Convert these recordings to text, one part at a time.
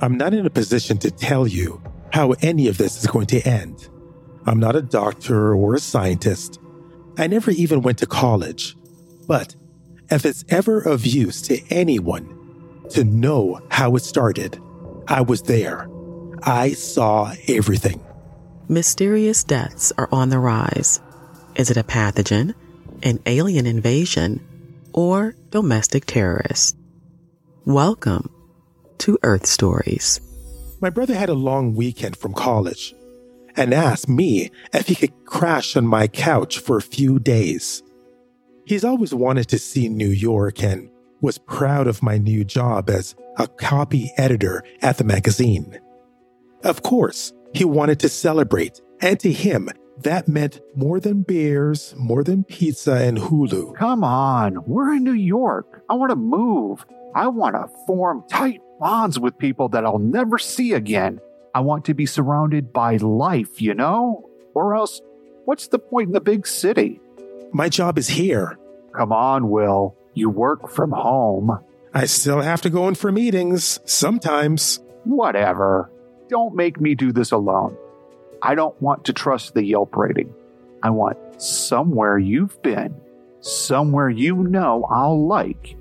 I'm not in a position to tell you how any of this is going to end. I'm not a doctor or a scientist. I never even went to college. But if it's ever of use to anyone to know how it started, I was there. I saw everything. Mysterious deaths are on the rise. Is it a pathogen, an alien invasion, or domestic terrorists? Welcome to Earth Stories. My brother had a long weekend from college and asked me if he could crash on my couch for a few days. He's always wanted to see New York and was proud of my new job as a copy editor at the magazine. Of course, he wanted to celebrate, and to him, that meant more than beers, more than pizza and Hulu. Come on, we're in New York. I want to move. I want to form tight bonds with people that I'll never see again. I want to be surrounded by life, you know? Or else, what's the point in the big city? My job is here. Come on, Will. You work from home. I still have to go in for meetings, sometimes. Whatever. Don't make me do this alone. I don't want to trust the Yelp rating. I want somewhere you've been, somewhere you know I'll like,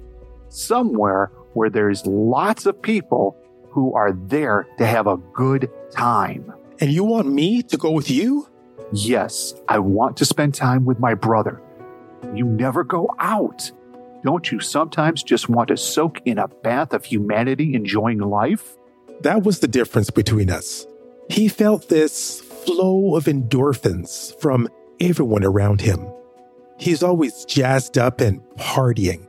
somewhere where there's lots of people who are there to have a good time. And you want me to go with you? Yes, I want to spend time with my brother. You never go out. Don't you sometimes just want to soak in a bath of humanity enjoying life? That was the difference between us. He felt this flow of endorphins from everyone around him. He's always jazzed up and partying.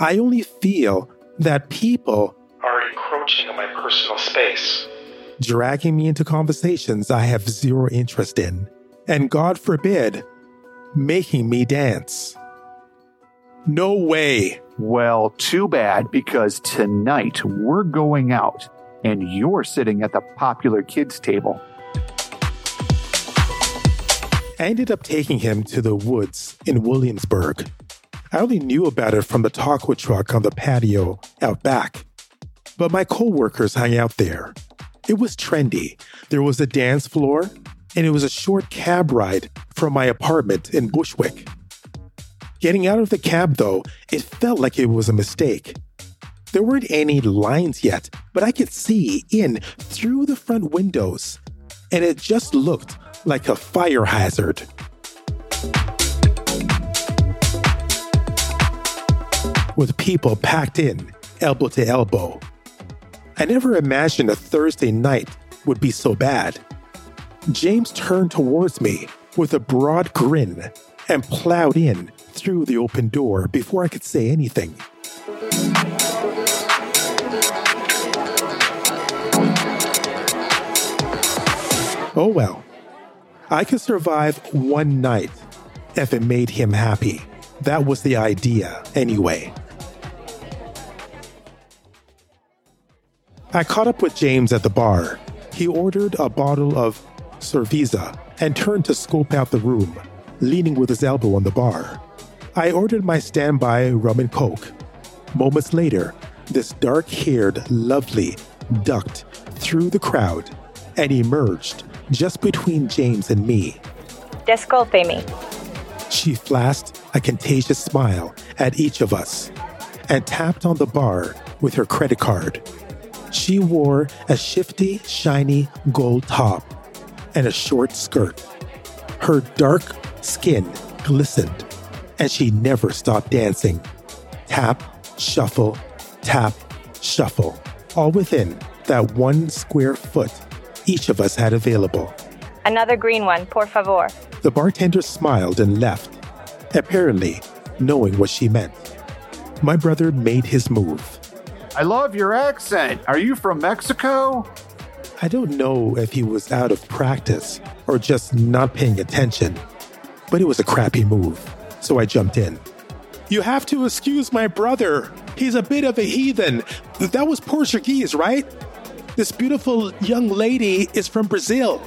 I only feel that people are encroaching on my personal space, dragging me into conversations I have zero interest in, and God forbid, making me dance. No way. Well, too bad because tonight we're going out and you're sitting at the popular kids' table. I ended up taking him to the woods in Williamsburg. I only knew about it from the taco truck on the patio out back. But my coworkers hung out there. It was trendy. There was a dance floor, and it was a short cab ride from my apartment in Bushwick. Getting out of the cab, though, it felt like it was a mistake. There weren't any lines yet, but I could see in through the front windows, and it just looked like a fire hazard. With people packed in, elbow to elbow. I never imagined a Thursday night would be so bad. James turned towards me with a broad grin and plowed in through the open door before I could say anything. Oh well, I could survive one night if it made him happy. That was the idea, anyway. I caught up with James at the bar. He ordered a bottle of cerveza and turned to scope out the room, leaning with his elbow on the bar. I ordered my standby rum and coke. Moments later, this dark haired lovely ducked through the crowd and emerged just between James and me. Disculpe me. She flashed a contagious smile at each of us and tapped on the bar with her credit card. She wore a shifty, shiny gold top and a short skirt. Her dark skin glistened and she never stopped dancing. Tap, shuffle, tap, shuffle, all within that one square foot each of us had available. Another green one, por favor. The bartender smiled and left, apparently knowing what she meant. My brother made his move. I love your accent. Are you from Mexico? I don't know if he was out of practice or just not paying attention, but it was a crappy move so I jumped in. You have to excuse my brother. He's a bit of a heathen. That was Portuguese, right? This beautiful young lady is from Brazil.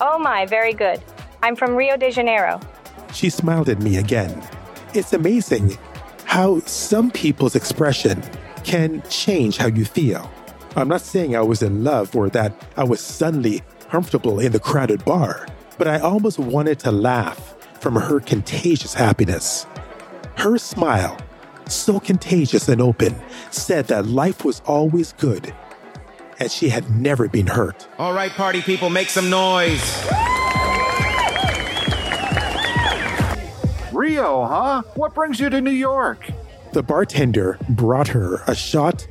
Oh my, very good. I'm from Rio de Janeiro. She smiled at me again. It's amazing how some people's expression can change how you feel. I'm not saying I was in love or that I was suddenly comfortable in the crowded bar, but I almost wanted to laugh from her contagious happiness. Her smile, so contagious and open, said that life was always good and she had never been hurt. All right, party people, make some noise. Rio, huh? What brings you to New York? The bartender brought her a shot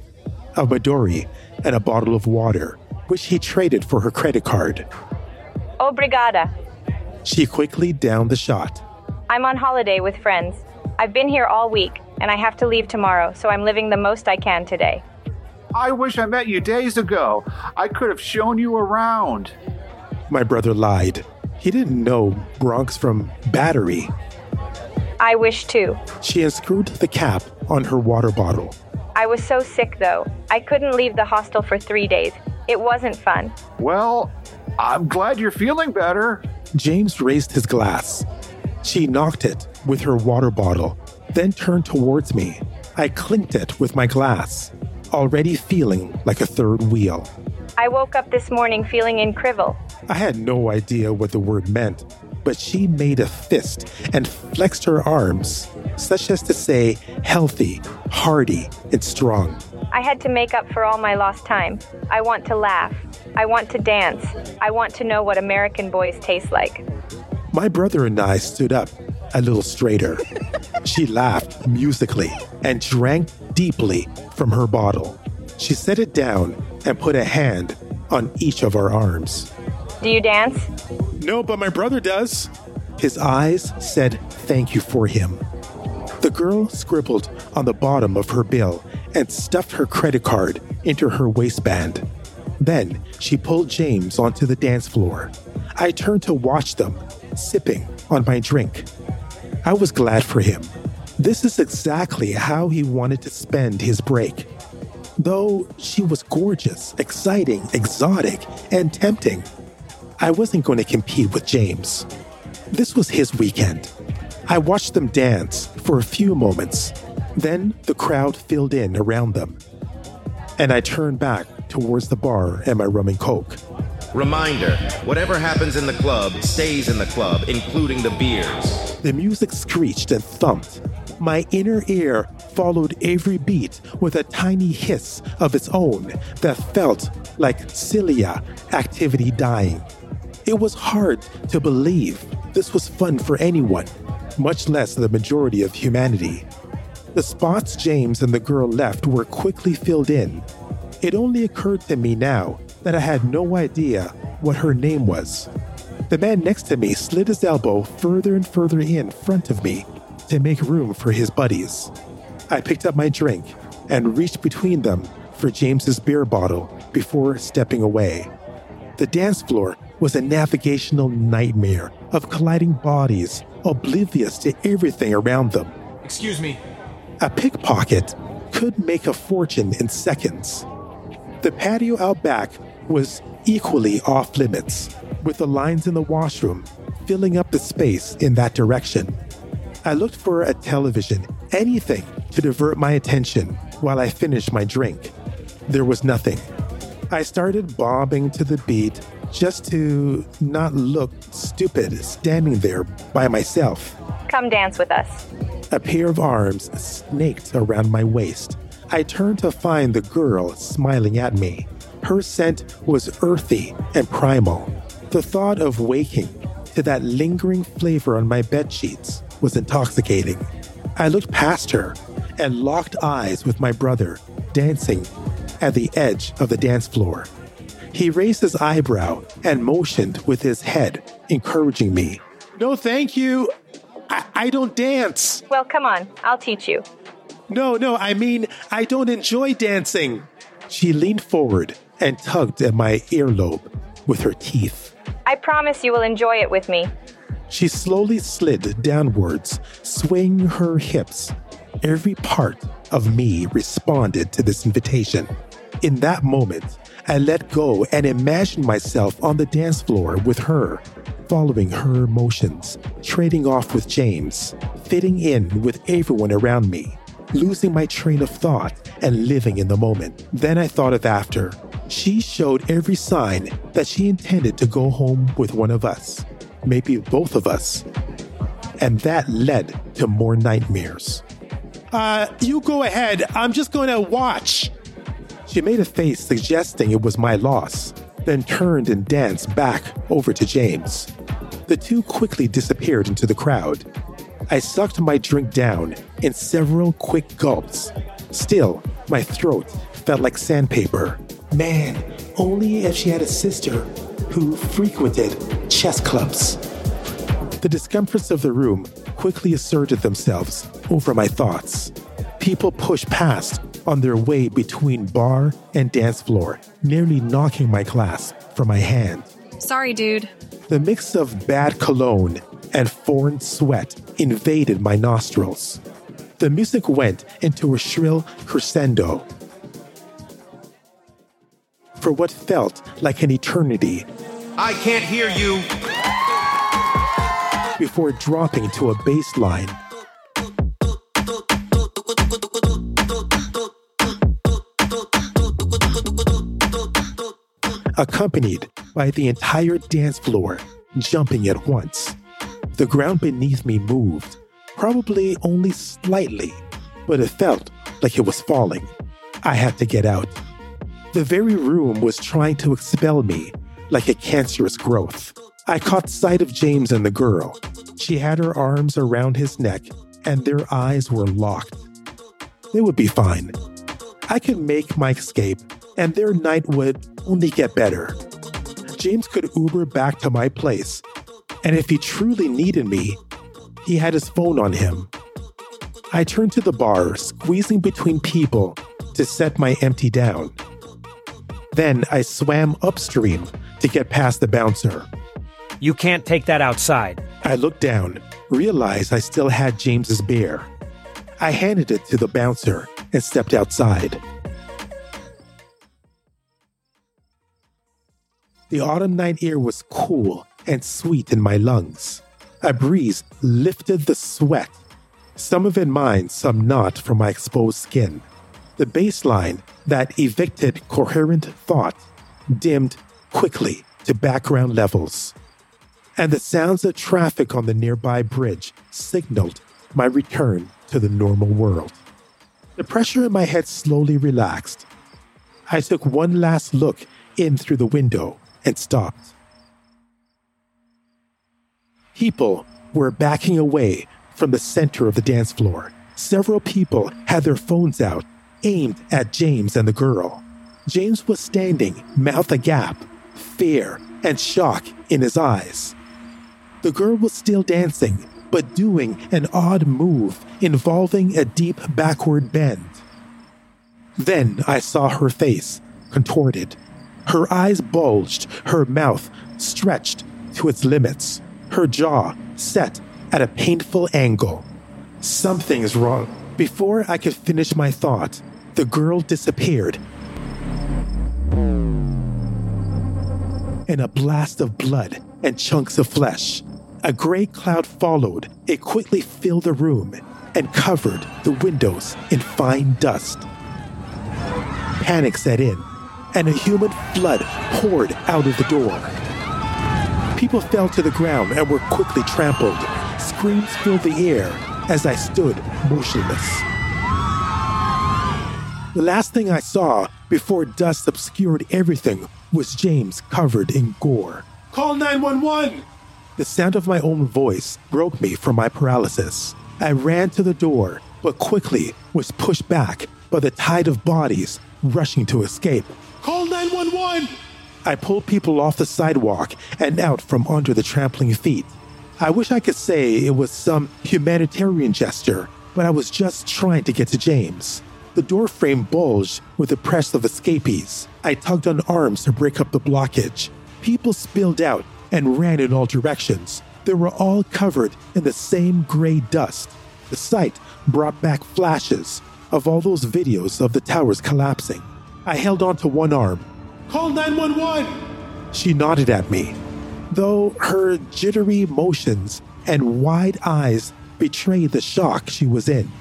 of Midori and a bottle of water, which he traded for her credit card. Obrigada. She quickly downed the shot. I'm on holiday with friends. I've been here all week, and I have to leave tomorrow, so I'm living the most I can today. I wish I met you days ago. I could have shown you around. My brother lied. He didn't know Bronx from Battery. I wish too. She unscrewed the cap on her water bottle. I was so sick though. I couldn't leave the hostel for three days. It wasn't fun. Well, I'm glad you're feeling better. James raised his glass. She knocked it with her water bottle, then turned towards me. I clinked it with my glass, already feeling like a third wheel. I woke up this morning feeling incredible. I had no idea what the word meant, but she made a fist and flexed her arms, such as to say healthy, hardy, and strong. I had to make up for all my lost time. I want to laugh. I want to dance. I want to know what American boys taste like. My brother and I stood up a little straighter. she laughed musically and drank deeply from her bottle. She set it down and put a hand on each of our arms. Do you dance? No, but my brother does. His eyes said thank you for him. The girl scribbled on the bottom of her bill and stuffed her credit card into her waistband. Then she pulled James onto the dance floor. I turned to watch them, sipping on my drink. I was glad for him. This is exactly how he wanted to spend his break. Though she was gorgeous, exciting, exotic, and tempting, I wasn't going to compete with James. This was his weekend. I watched them dance for a few moments. Then the crowd filled in around them. And I turned back towards the bar and my rum and coke. Reminder whatever happens in the club stays in the club, including the beers. The music screeched and thumped. My inner ear followed every beat with a tiny hiss of its own that felt like cilia activity dying. It was hard to believe this was fun for anyone, much less the majority of humanity. The spots James and the girl left were quickly filled in. It only occurred to me now that I had no idea what her name was. The man next to me slid his elbow further and further in front of me to make room for his buddies. I picked up my drink and reached between them for James's beer bottle before stepping away. The dance floor was a navigational nightmare of colliding bodies, oblivious to everything around them. Excuse me. A pickpocket could make a fortune in seconds. The patio out back was equally off limits, with the lines in the washroom filling up the space in that direction. I looked for a television, anything to divert my attention while I finished my drink. There was nothing. I started bobbing to the beat just to not look stupid standing there by myself. Come dance with us. A pair of arms snaked around my waist. I turned to find the girl smiling at me. Her scent was earthy and primal. The thought of waking to that lingering flavor on my bed sheets was intoxicating. I looked past her and locked eyes with my brother, dancing at the edge of the dance floor. He raised his eyebrow and motioned with his head, encouraging me. No, thank you. I, I don't dance. Well, come on, I'll teach you. No, no, I mean, I don't enjoy dancing. She leaned forward and tugged at my earlobe with her teeth. I promise you will enjoy it with me. She slowly slid downwards, swaying her hips. Every part of me responded to this invitation. In that moment, I let go and imagined myself on the dance floor with her, following her motions, trading off with James, fitting in with everyone around me. losing my train of thought and living in the moment. Then I thought of after. She showed every sign that she intended to go home with one of us, maybe both of us. And that led to more nightmares. Uh, you go ahead. I'm just going to watch. She made a face suggesting it was my loss, then turned and danced back over to James. The two quickly disappeared into the crowd. I sucked my drink down in several quick gulps. Still, my throat felt like sandpaper. Man, only if she had a sister who frequented chess clubs. The discomforts of the room quickly asserted themselves over my thoughts. People pushed past on their way between bar and dance floor, nearly knocking my glass from my hand. Sorry, dude. The mix of bad cologne and foreign sweat invaded my nostrils. The music went into a shrill crescendo. For what felt like an eternity, I can't hear you. before dropping to a bass line. Accompanied by the entire dance floor jumping at once. The ground beneath me moved, probably only slightly, but it felt like it was falling. I had to get out. The very room was trying to expel me like a cancerous growth. I caught sight of James and the girl. She had her arms around his neck, and their eyes were locked. They would be fine. I could make my escape, and their night would only get better. James could Uber back to my place, and if he truly needed me, he had his phone on him. I turned to the bar, squeezing between people to set my empty down. Then I swam upstream to get past the bouncer. You can't take that outside. I looked down, realized I still had James's beer. I handed it to the bouncer and stepped outside. The autumn night air was cool and sweet in my lungs. A breeze lifted the sweat, some of it mine, some not, from my exposed skin. The bass line that evicted coherent thought dimmed quickly to background levels and the sounds of traffic on the nearby bridge signaled my return to the normal world. The pressure in my head slowly relaxed. I took one last look in through the window and stopped. People were backing away from the center of the dance floor. Several people had their phones out, aimed at James and the girl. James was standing, mouth agape, fear and shock in his eyes. The girl was still dancing, but doing an odd move involving a deep backward bend. Then I saw her face, contorted. Her eyes bulged, her mouth stretched to its limits, her jaw set at a painful angle. Something's wrong. Before I could finish my thought, the girl disappeared. In a blast of blood and chunks of flesh, a gray cloud followed. It quickly filled the room and covered the windows in fine dust. Panic set in, and a human flood poured out of the door. People fell to the ground and were quickly trampled. Screams filled the air as I stood motionless. The last thing I saw before dust obscured everything was James covered in gore. Call 911! The sound of my own voice broke me from my paralysis. I ran to the door, but quickly was pushed back by the tide of bodies rushing to escape. Call 911! I pulled people off the sidewalk and out from under the trampling feet. I wish I could say it was some humanitarian gesture, but I was just trying to get to James. The door frame bulged with the press of escapees. I tugged on arms to break up the blockage. People spilled out and ran in all directions. They were all covered in the same gray dust. The sight brought back flashes of all those videos of the towers collapsing. I held onto one arm. Call 911! She nodded at me, though her jittery motions and wide eyes betrayed the shock she was in.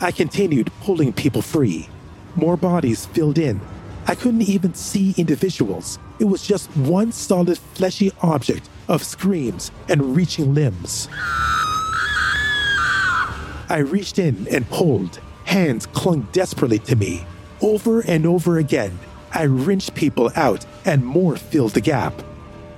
I continued pulling people free. More bodies filled in. I couldn't even see individuals. It was just one solid fleshy object of screams and reaching limbs. I reached in and pulled. Hands clung desperately to me. Over and over again, I wrenched people out and more filled the gap.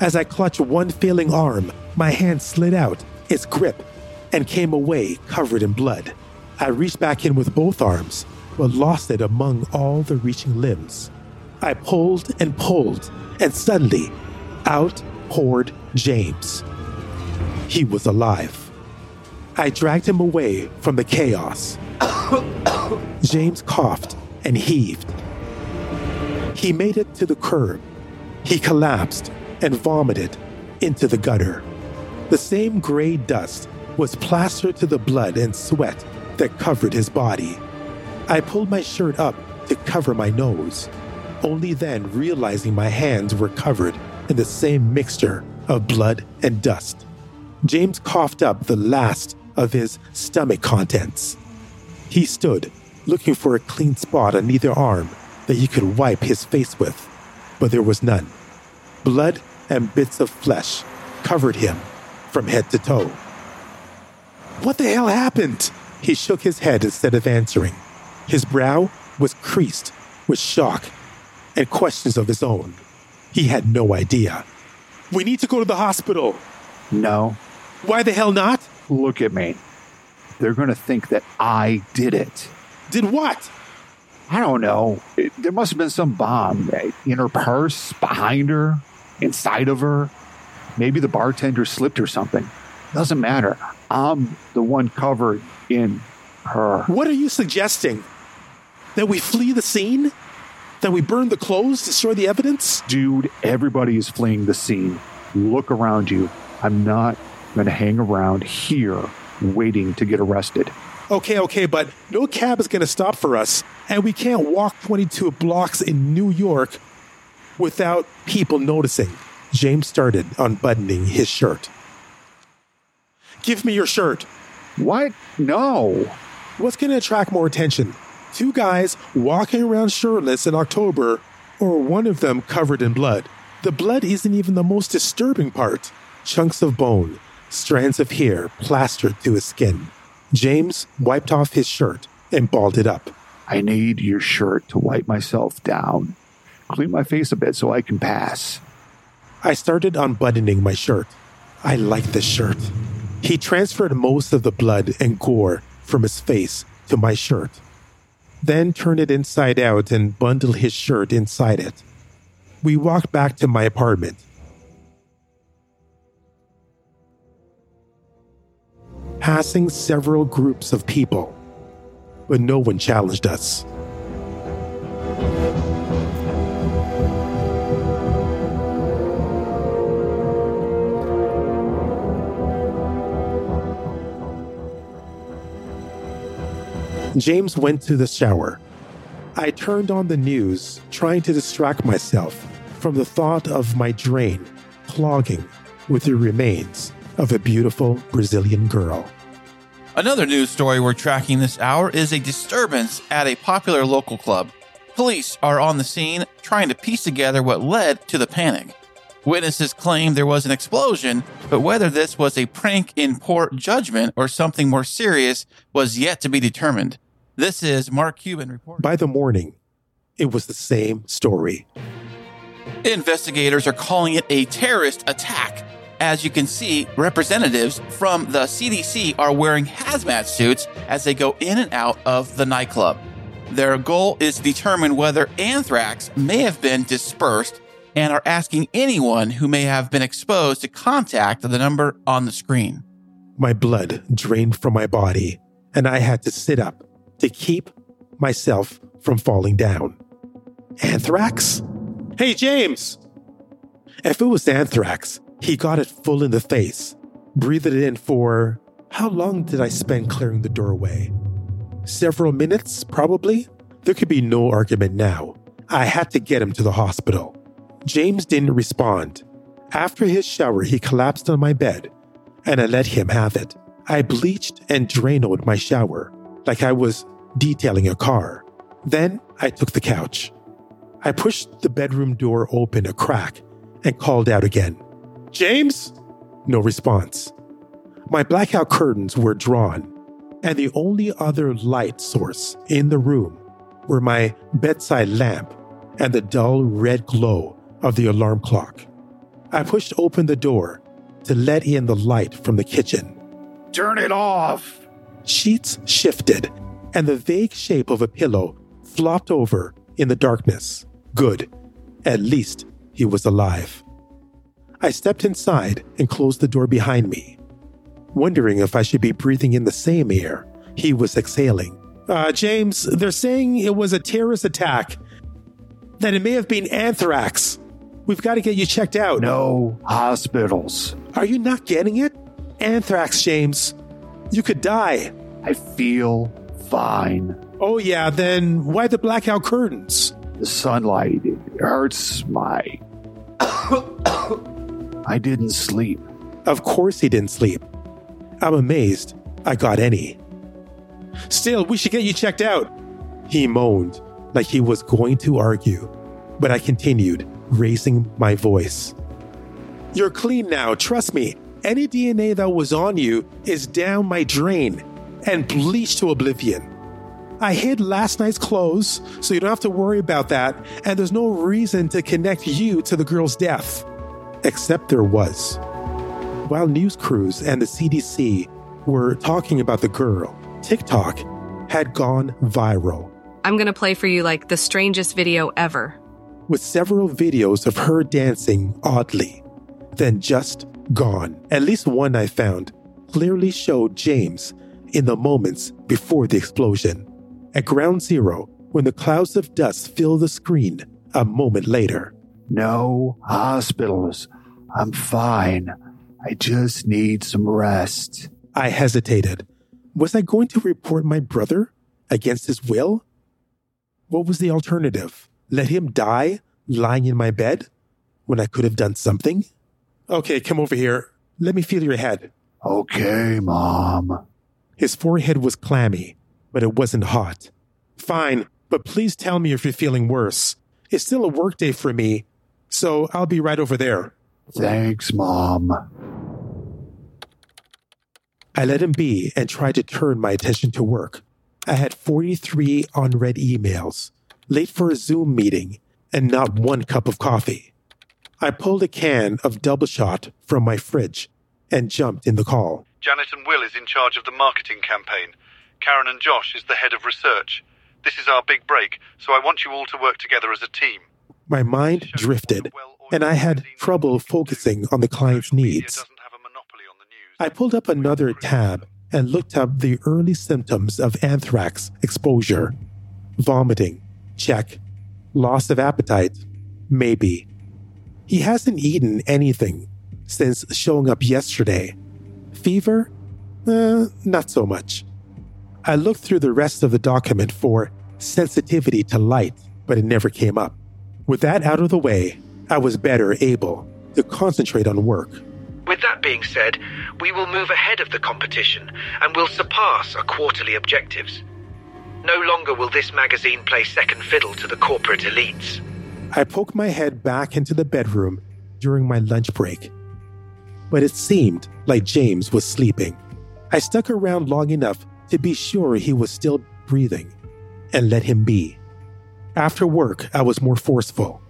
As I clutched one failing arm, my hand slid out, its grip, and came away covered in blood. I reached back in with both arms, but lost it among all the reaching limbs. I pulled and pulled, and suddenly, out poured James. He was alive. I dragged him away from the chaos. James coughed and heaved. He made it to the curb. He collapsed and vomited into the gutter. The same gray dust was plastered to the blood and sweat that covered his body. I pulled my shirt up to cover my nose, only then realizing my hands were covered in the same mixture of blood and dust. James coughed up the last of his stomach contents. He stood, looking for a clean spot on either arm that he could wipe his face with, but there was none. Blood and bits of flesh covered him from head to toe. What the hell happened? He shook his head instead of answering. His brow was creased with shock and questions of his own. He had no idea. We need to go to the hospital. No. Why the hell not? Look at me. They're going to think that I did it. Did what? I don't know. It, there must have been some bomb eh, in her purse, behind her, inside of her. Maybe the bartender slipped or something. Doesn't matter. I'm the one covered in her. What are you suggesting? That we flee the scene? That we burn the clothes, destroy the evidence? Dude, everybody is fleeing the scene. Look around you. I'm not going to hang around here waiting to get arrested. Okay, okay, but no cab is going to stop for us, and we can't walk 22 blocks in New York without people noticing. James started unbuttoning his shirt. Give me your shirt. What? No. What's going to attract more attention? Two guys walking around shirtless in October, or one of them covered in blood? The blood isn't even the most disturbing part. Chunks of bone, strands of hair plastered to his skin. James wiped off his shirt and balled it up. I need your shirt to wipe myself down. Clean my face a bit so I can pass. I started unbuttoning my shirt. I like this shirt. He transferred most of the blood and gore from his face to my shirt, then turned it inside out and bundled his shirt inside it. We walked back to my apartment. Passing several groups of people, but no one challenged us. James went to the shower. I turned on the news, trying to distract myself from the thought of my drain clogging with the remains of a beautiful Brazilian girl. Another news story we're tracking this hour is a disturbance at a popular local club. Police are on the scene trying to piece together what led to the panic. Witnesses claim there was an explosion, but whether this was a prank in poor judgment or something more serious was yet to be determined. This is Mark Cuban reporting. By the morning, it was the same story. Investigators are calling it a terrorist attack. As you can see, representatives from the CDC are wearing hazmat suits as they go in and out of the nightclub. Their goal is to determine whether anthrax may have been dispersed and are asking anyone who may have been exposed to contact the number on the screen. My blood drained from my body, and I had to sit up to keep myself from falling down. Anthrax? Hey, James! If it was anthrax, he got it full in the face, breathed it in for. How long did I spend clearing the doorway? Several minutes, probably? There could be no argument now. I had to get him to the hospital. James didn't respond. After his shower, he collapsed on my bed, and I let him have it. I bleached and drained my shower, like I was detailing a car. Then I took the couch. I pushed the bedroom door open a crack and called out again. James? No response. My blackout curtains were drawn, and the only other light source in the room were my bedside lamp and the dull red glow of the alarm clock. I pushed open the door to let in the light from the kitchen. Turn it off! Sheets shifted, and the vague shape of a pillow flopped over in the darkness. Good. At least he was alive. I stepped inside and closed the door behind me, wondering if I should be breathing in the same air he was exhaling. Uh, James, they're saying it was a terrorist attack, that it may have been anthrax. We've got to get you checked out. No hospitals. Are you not getting it? Anthrax, James. You could die. I feel fine. Oh, yeah, then why the blackout curtains? The sunlight it hurts my. I didn't sleep. Of course he didn't sleep. I'm amazed I got any. Still, we should get you checked out. He moaned like he was going to argue, but I continued, raising my voice. You're clean now, trust me. Any DNA that was on you is down my drain and bleached to oblivion. I hid last night's clothes, so you don't have to worry about that, and there's no reason to connect you to the girl's death. Except there was. While news crews and the CDC were talking about the girl, TikTok had gone viral, I'm gonna play for you like the strangest video ever. With several videos of her dancing oddly, then just gone. At least one I found clearly showed James in the moments before the explosion. At ground zero, when the clouds of dust fill the screen a moment later. No hospitals. I'm fine. I just need some rest. I hesitated. Was I going to report my brother against his will? What was the alternative? Let him die lying in my bed when I could have done something? Okay, come over here. Let me feel your head. Okay, Mom. His forehead was clammy, but it wasn't hot. Fine, but please tell me if you're feeling worse. It's still a workday for me, so I'll be right over there. Thanks, Mom. I let him be and tried to turn my attention to work. I had 43 unread emails, late for a Zoom meeting, and not one cup of coffee. I pulled a can of double shot from my fridge and jumped in the call. Janet and Will is in charge of the marketing campaign. Karen and Josh is the head of research. This is our big break, so I want you all to work together as a team. My mind drifted, and I had trouble focusing on the client's needs. I pulled up another tab and looked up the early symptoms of anthrax exposure vomiting, check. Loss of appetite, maybe. He hasn't eaten anything since showing up yesterday. Fever? Uh, not so much. I looked through the rest of the document for sensitivity to light, but it never came up. With that out of the way, I was better able to concentrate on work. With that being said, we will move ahead of the competition and will surpass our quarterly objectives. No longer will this magazine play second fiddle to the corporate elites. I poked my head back into the bedroom during my lunch break. But it seemed like James was sleeping. I stuck around long enough to be sure he was still breathing and let him be. After work, I was more forceful.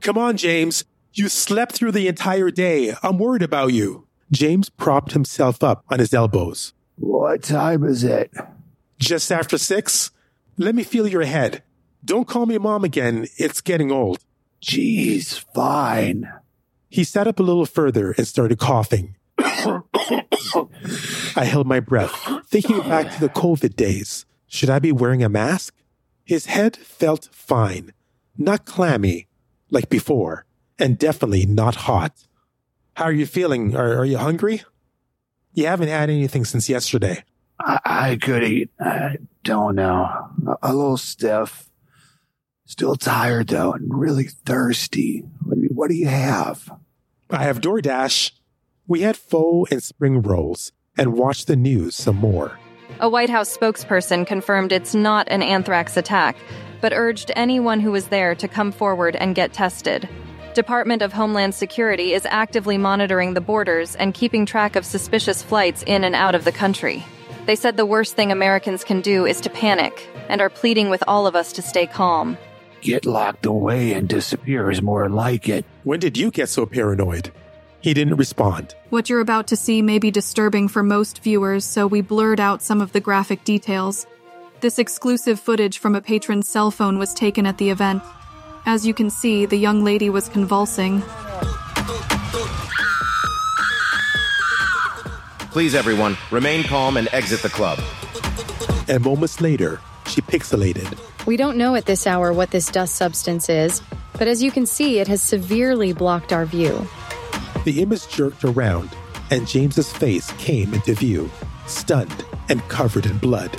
Come on, James. You slept through the entire day. I'm worried about you. James propped himself up on his elbows. What time is it? Just after six? Let me feel your head. Don't call me mom again. It's getting old. Jeez, fine. He sat up a little further and started coughing. I held my breath, thinking back to the COVID days. Should I be wearing a mask? His head felt fine, not clammy like before, and definitely not hot. How are you feeling? Are, are you hungry? You haven't had anything since yesterday. I, I could eat. I don't know. A, a little stiff. Still tired though, and really thirsty. What do you, what do you have? I have DoorDash. We had pho and spring rolls and watched the news some more. A White House spokesperson confirmed it's not an anthrax attack, but urged anyone who was there to come forward and get tested. Department of Homeland Security is actively monitoring the borders and keeping track of suspicious flights in and out of the country. They said the worst thing Americans can do is to panic and are pleading with all of us to stay calm. Get locked away and disappear is more like it. When did you get so paranoid? He didn't respond. What you're about to see may be disturbing for most viewers, so we blurred out some of the graphic details. This exclusive footage from a patron's cell phone was taken at the event. As you can see, the young lady was convulsing. Please, everyone, remain calm and exit the club. And moments later, she pixelated. We don't know at this hour what this dust substance is, but as you can see, it has severely blocked our view. The image jerked around, and James's face came into view, stunned and covered in blood.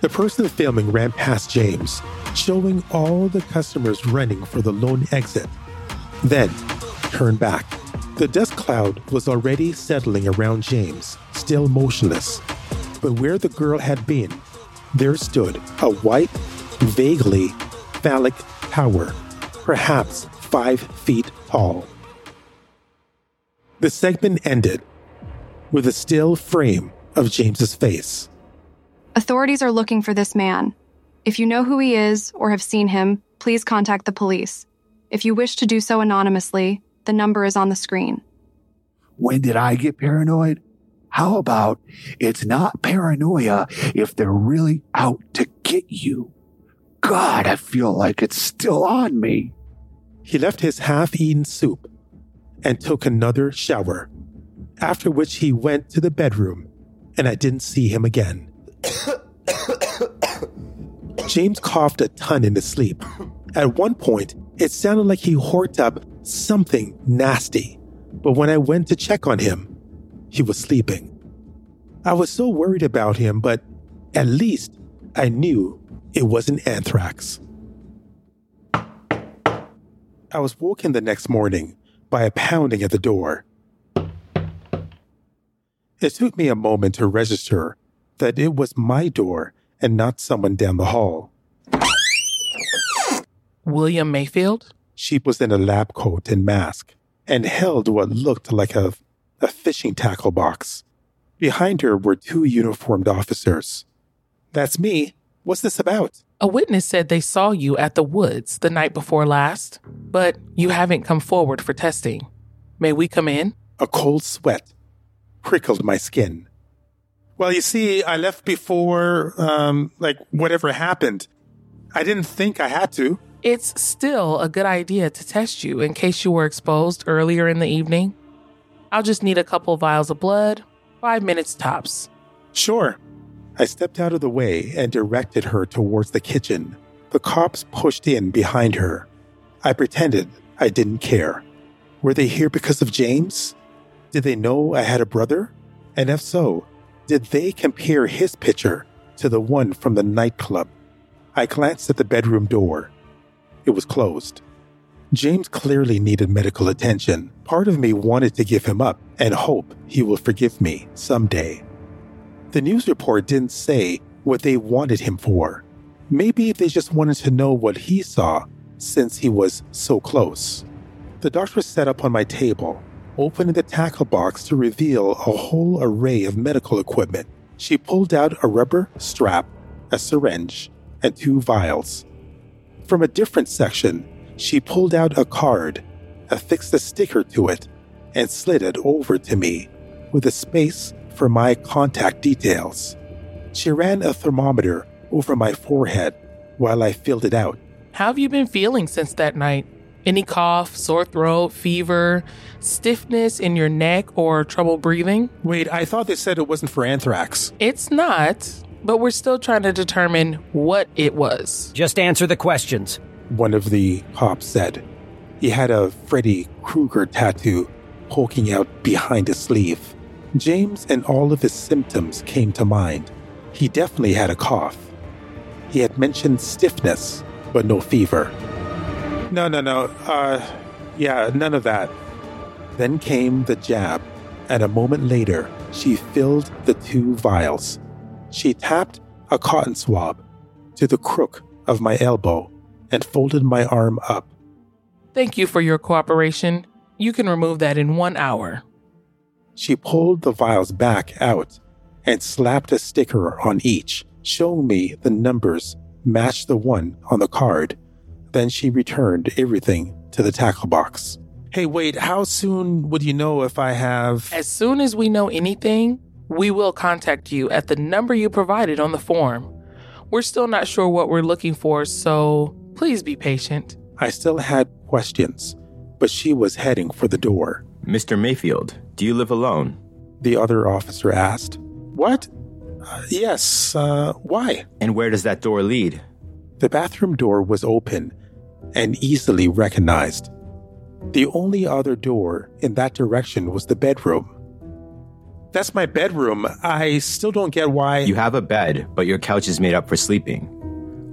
The person filming ran past James, showing all the customers running for the lone exit. Then turn back. The dust cloud was already settling around James, still motionless. But where the girl had been, there stood a white, vaguely phallic tower, perhaps five feet tall. The segment ended with a still frame of James's face. Authorities are looking for this man. If you know who he is or have seen him, please contact the police. If you wish to do so anonymously, the number is on the screen. When did I get paranoid? How about it's not paranoia if they're really out to get you? God, I feel like it's still on me. He left his half eaten soup and took another shower, after which he went to the bedroom and I didn't see him again. James coughed a ton in his sleep. At one point, it sounded like he horked up something nasty, but when I went to check on him, he was sleeping. I was so worried about him, but at least I knew it wasn't anthrax. I was woken the next morning by a pounding at the door. It took me a moment to register that it was my door and not someone down the hall. William Mayfield? She was in a lab coat and mask and held what looked like a, a fishing tackle box. Behind her were two uniformed officers. That's me. What's this about? A witness said they saw you at the woods the night before last, but you haven't come forward for testing. May we come in? A cold sweat prickled my skin. Well, you see, I left before, um, like, whatever happened. I didn't think I had to. It's still a good idea to test you in case you were exposed earlier in the evening. I'll just need a couple vials of blood, five minutes tops. Sure. I stepped out of the way and directed her towards the kitchen. The cops pushed in behind her. I pretended I didn't care. Were they here because of James? Did they know I had a brother? And if so, did they compare his picture to the one from the nightclub? I glanced at the bedroom door. It was closed. James clearly needed medical attention. Part of me wanted to give him up and hope he will forgive me someday. The news report didn't say what they wanted him for. Maybe they just wanted to know what he saw since he was so close. The doctor sat up on my table, opening the tackle box to reveal a whole array of medical equipment. She pulled out a rubber strap, a syringe, and two vials. From a different section, she pulled out a card, affixed a sticker to it, and slid it over to me with a space for my contact details. She ran a thermometer over my forehead while I filled it out. How have you been feeling since that night? Any cough, sore throat, fever, stiffness in your neck, or trouble breathing? Wait, I thought they said it wasn't for anthrax. It's not, but we're still trying to determine what it was. Just answer the questions. One of the cops said. He had a Freddy Krueger tattoo poking out behind his sleeve. James and all of his symptoms came to mind. He definitely had a cough. He had mentioned stiffness, but no fever. No, no, no. Uh, yeah, none of that. Then came the jab, and a moment later, she filled the two vials. She tapped a cotton swab to the crook of my elbow and folded my arm up. Thank you for your cooperation. You can remove that in one hour. She pulled the vials back out and slapped a sticker on each, showing me the numbers matched the one on the card. Then she returned everything to the tackle box. Hey, wait, how soon would you know if I have. As soon as we know anything, we will contact you at the number you provided on the form. We're still not sure what we're looking for, so please be patient. I still had questions, but she was heading for the door. Mr. Mayfield, do you live alone? The other officer asked. What? Uh, yes, uh, why? And where does that door lead? The bathroom door was open and easily recognized. The only other door in that direction was the bedroom. That's my bedroom. I still don't get why. You have a bed, but your couch is made up for sleeping.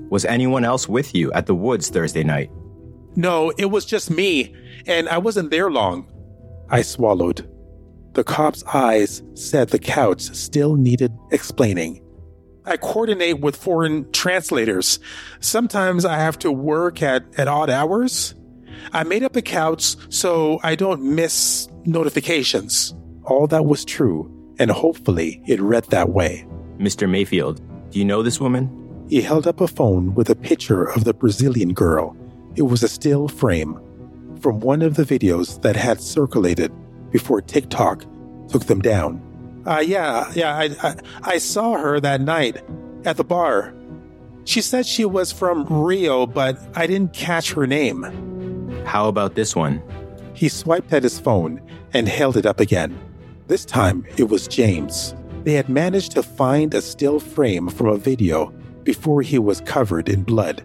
Was anyone else with you at the woods Thursday night? No, it was just me, and I wasn't there long. I swallowed. The cop's eyes said the couch still needed explaining. I coordinate with foreign translators. Sometimes I have to work at, at odd hours. I made up accounts so I don't miss notifications. All that was true, and hopefully it read that way. Mr. Mayfield, do you know this woman? He held up a phone with a picture of the Brazilian girl. It was a still frame from one of the videos that had circulated before TikTok took them down. Uh, yeah, yeah, I, I, I saw her that night at the bar. She said she was from Rio, but I didn't catch her name. How about this one? He swiped at his phone and held it up again. This time it was James. They had managed to find a still frame from a video before he was covered in blood.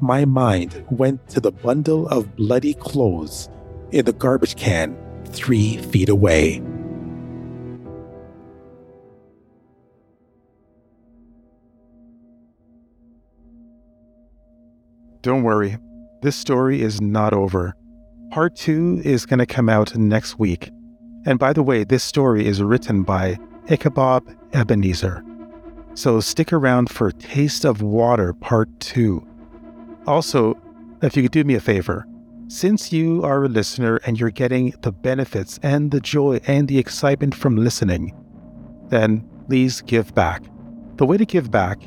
My mind went to the bundle of bloody clothes in the garbage can three feet away. Don't worry, this story is not over. Part 2 is going to come out next week. And by the way, this story is written by Ichabod Ebenezer. So stick around for Taste of Water Part 2. Also, if you could do me a favor, since you are a listener and you're getting the benefits and the joy and the excitement from listening, then please give back. The way to give back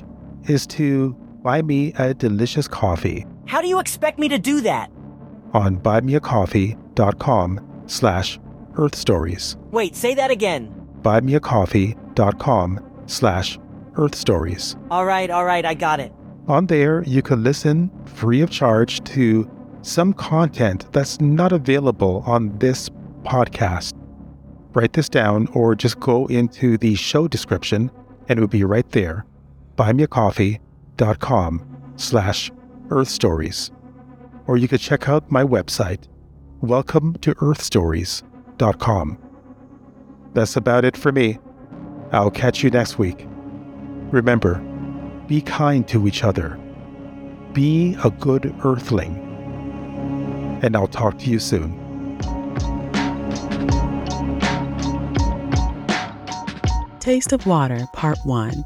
is to buy me a delicious coffee How do you expect me to do that? on buymeacoffee.com slash earthstories. Wait, say that again. buymeacoffee.com slash earthstories. All right, all right, I got it. On there, you can listen free of charge to some content that's not available on this podcast. Write this down or just go into the show description and it will be right there. buymeacoffee.com slash earthstories. Or you could check out my website, welcome to earthstories.com. That's about it for me. I'll catch you next week. Remember, be kind to each other. Be a good earthling. And I'll talk to you soon. Taste of Water, Part 1.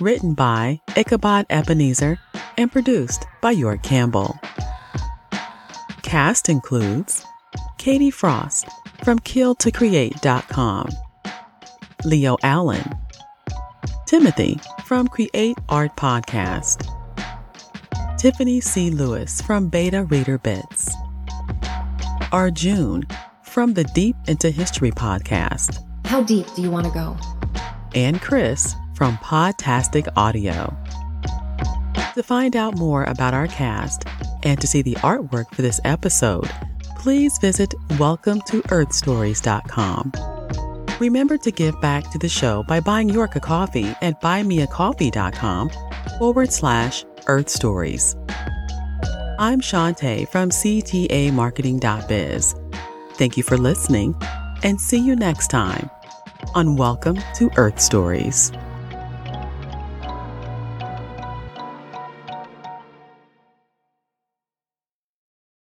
Written by Ichabod Ebenezer and produced by York Campbell. Cast includes Katie Frost from KillToCreate.com, Leo Allen, Timothy from Create Art Podcast, Tiffany C. Lewis from Beta Reader Bits, Arjun from the Deep into History Podcast, How deep do you want to go? and Chris from Podtastic Audio. To find out more about our cast and to see the artwork for this episode, please visit welcometoearthstories.com. Remember to give back to the show by buying York a coffee at buymeacoffee.com forward slash earth stories. I'm Shawntay from CTAmarketing.biz. Thank you for listening and see you next time on Welcome to Earth Stories.